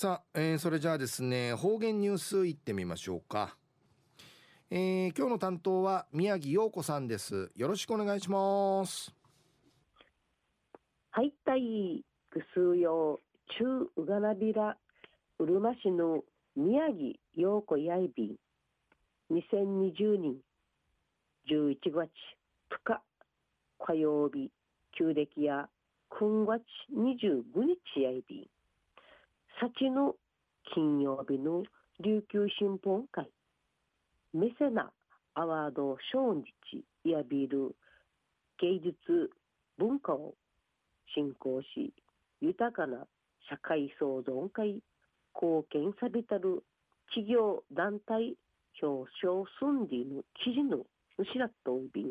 さあ、えー、それじゃあですね方言ニュースいってみましょうか、えー、今日の担当は宮城陽子さんです。よろしくお願いします。はいたいぐすうよう中うがなびらうるま市の宮城陽子やいびん。2020年11月2日火曜日旧暦や9月25日やいびん。幸の金曜日の琉球新報会。メセナアワード賞日やビル芸術文化を振興し豊かな社会創造会貢献さびたる企業団体表彰寸理の記事の後らっとびん。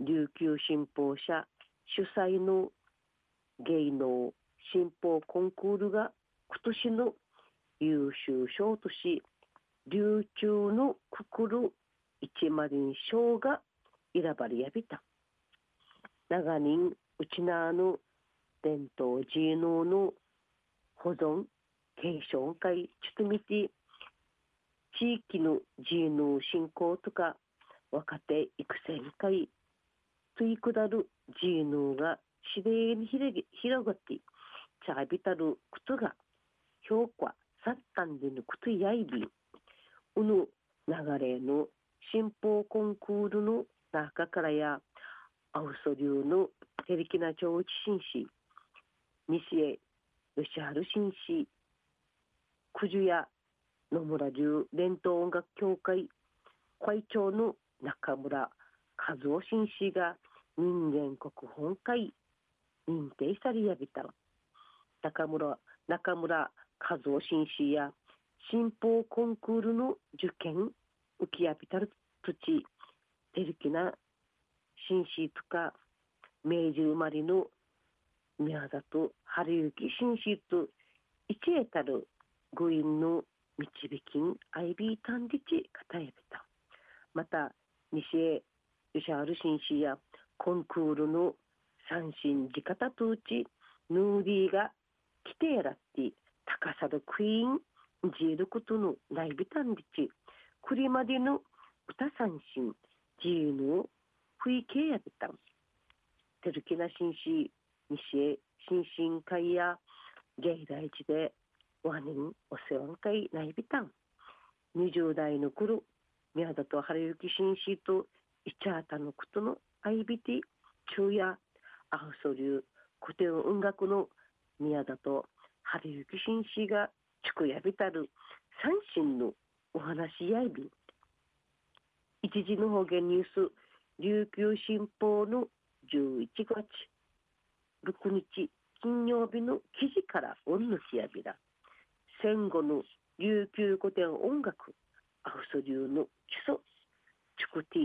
琉球新報社主催の芸能新報コンクールが今年の優秀賞とし琉球のくくる一マリン賞が選ばれやびた。長年うちなの伝統芸能の保存継承会ちょっと見て地域の芸能振興とか若手育成会といくだる芸能が自然に広がってちゃびたることが評価さったんでぬくとやいびうぬ流れの新報コンクールの中からやアウソ流のテレキナ町内紳士西へ吉春紳士九十や野村流伝統音楽協会会長の中村和夫紳士が人間国本会認定されやびた。中村中村和夫紳士や新報コンクールの受験浮きやびたる土地てるきな紳士とか明治生まれの宮里春行紳士と一へたる御院の導きんアイビータンディチ片やびたまた西へ吉原紳士やコンクールの三振地方とうちヌーディーが来てやらって高さどクイーンジールことのライビタンディチクリマディの歌三振ジーヌ吹いけやびた。んてるきな紳士西へ新進会や芸大地でワニンお世話会ないびたん20代の頃宮田と春雪紳士とイチャータのことのアイビティ中やアフソ流古典音楽の宮春雪紳士が地やびたる三神のお話やいびん一時の方言ニュース琉球新報の11月。6日金曜日の記事からおんぬしやびら戦後の琉球古典音楽アフソ流の基礎。チクティ。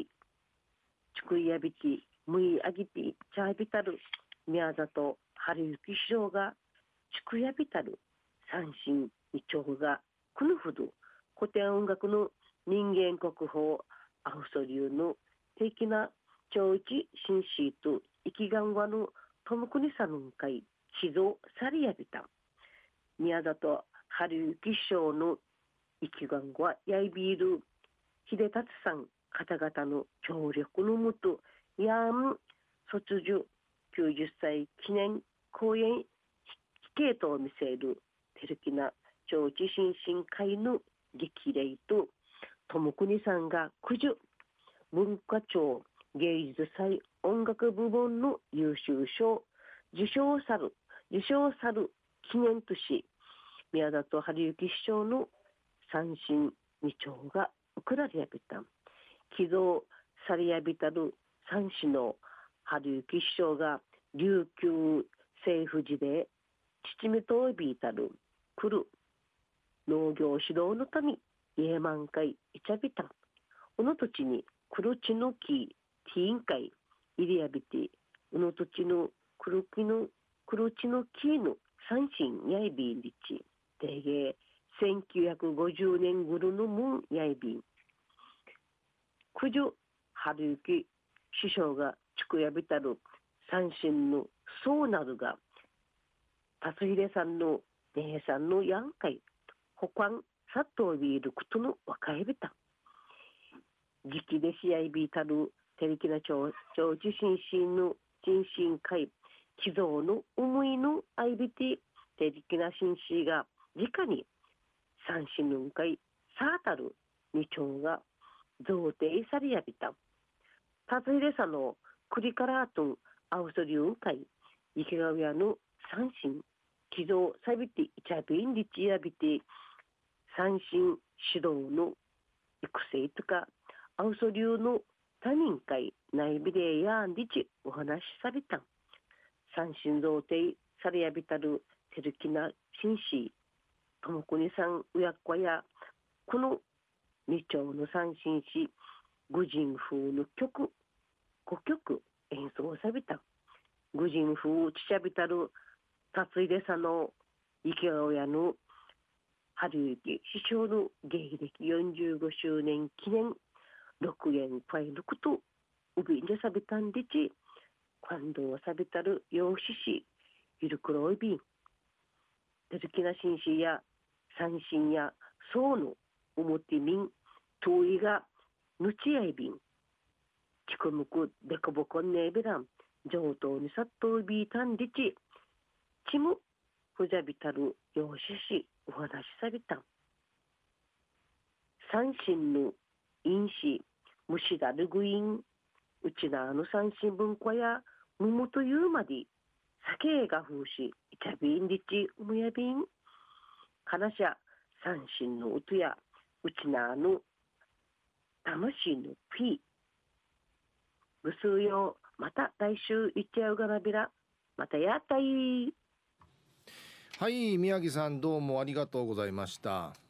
チクイヤビティムイアギティチャービタル。宮里春雪師匠がチクヤビタル三神二丁がこのほど古典音楽の人間国宝アフソ流の的な長一紳士と生きがんわのトムクニサヌン会地蔵サリヤビタ宮里春雪賞の一眼はやいびる秀達さん方々の協力のもとやん卒業90歳記念公演飛型とを見せるテルキナ長知新進会の激励と友国さんが九十文化庁芸術祭音楽部門の優秀賞。受賞さる。受賞さる記念とし宮里春行師匠の三神二丁がウクラリアビタン寄贈されやびたる三子の春行師匠が琉球政府時で父めとびいたる来る。農業指導のため家満開いちゃびたん。この土地に黒地の木ティーン会入りやびてこの土地の黒木の黒地の木の三神やいびんりち定芸1950年頃のもんやいびん九条春行師匠が地区やびたる三神のそうなるが達秀さんの姉さんのやんかい、保管、さっとビールことの若いべた。時期で試合ビータル、テレキナ町、町地震震の人身会、寄贈の思いの相びて、テレキナ紳士が直に三振の会、サータル二丁が贈呈されやびた。たずいれさの栗からとん、アウソリュン会、池川屋の三振、寄贈さびて、イチャビンリチやびて、三振指導の育成とか、アウソ流の他人会内ビレやんりちお話しされた。三振贈呈されやびたるてるきな紳士、ともこにさん親子や、この二丁の三振し、愚人風の曲、五曲演奏さびた。愚人風ちちゃびたる、ついでさの池川屋の春雪師匠の芸歴45周年記念6元ファイルクとウビンでさびたんでち感動さびたる養子しゆるくろいびん。てるきな紳士や三振や層の表民遠いがぬちやいびん。ちくむくでこぼこんねえべらん。上等にさっといびいたんでち。ちむふざびたる養子しお話しされた。三振の因子虫だるぐいんうちなあの三振文化や桃というまで酒が風しいちゃびんりちうむやびん。かなしゃ三振の音やうちなあの魂のピー。ぐすうよまた来週いっちゃうがなびらまたやったい。はい宮城さんどうもありがとうございました。